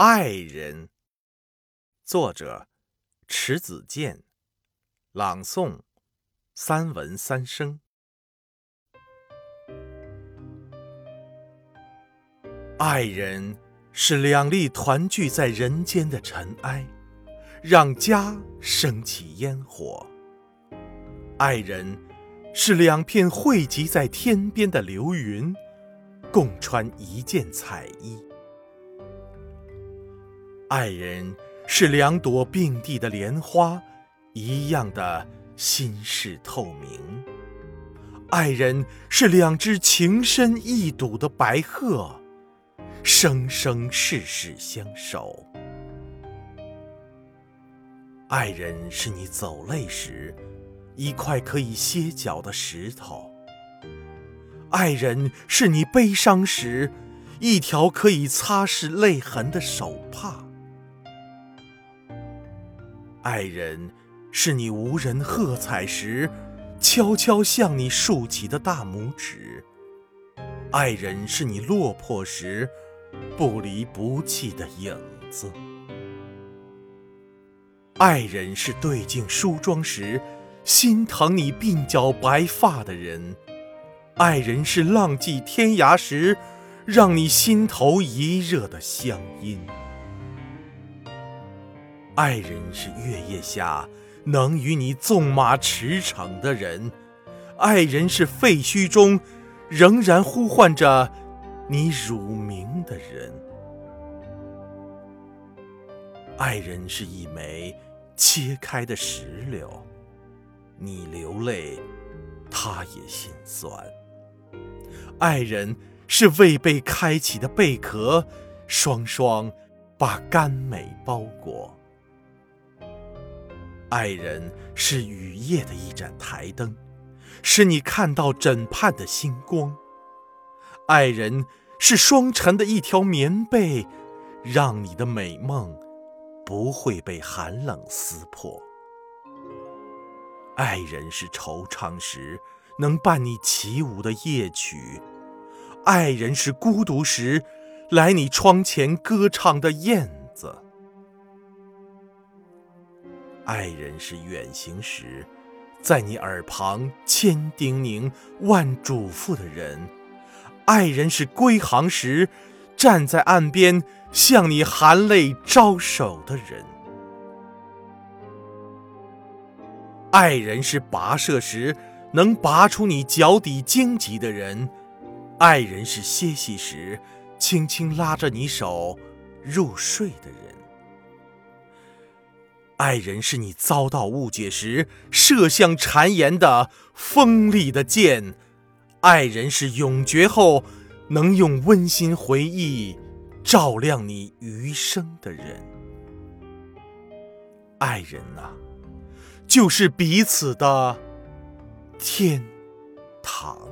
爱人，作者迟子建，朗诵三文三生。爱人是两粒团聚在人间的尘埃，让家升起烟火；爱人是两片汇集在天边的流云，共穿一件彩衣。爱人是两朵并蒂的莲花，一样的心事透明；爱人是两只情深意笃的白鹤，生生世世相守。爱人是你走累时一块可以歇脚的石头；爱人是你悲伤时一条可以擦拭泪痕的手帕。爱人，是你无人喝彩时，悄悄向你竖起的大拇指；爱人，是你落魄时，不离不弃的影子；爱人，是对镜梳妆时，心疼你鬓角白发的人；爱人，是浪迹天涯时，让你心头一热的乡音。爱人是月夜下能与你纵马驰骋的人，爱人是废墟中仍然呼唤着你乳名的人，爱人是一枚切开的石榴，你流泪，他也心酸。爱人是未被开启的贝壳，双双把甘美包裹。爱人是雨夜的一盏台灯，是你看到枕畔的星光；爱人是双沉的一条棉被，让你的美梦不会被寒冷撕破；爱人是惆怅时能伴你起舞的夜曲；爱人是孤独时来你窗前歌唱的燕子。爱人是远行时，在你耳旁千叮咛万嘱咐的人；爱人是归航时，站在岸边向你含泪招手的人；爱人是跋涉时能拔出你脚底荆棘的人；爱人是歇息时轻轻拉着你手入睡的人。爱人是你遭到误解时射向谗言的锋利的剑，爱人是永绝后能用温馨回忆照亮你余生的人。爱人呐，就是彼此的天堂。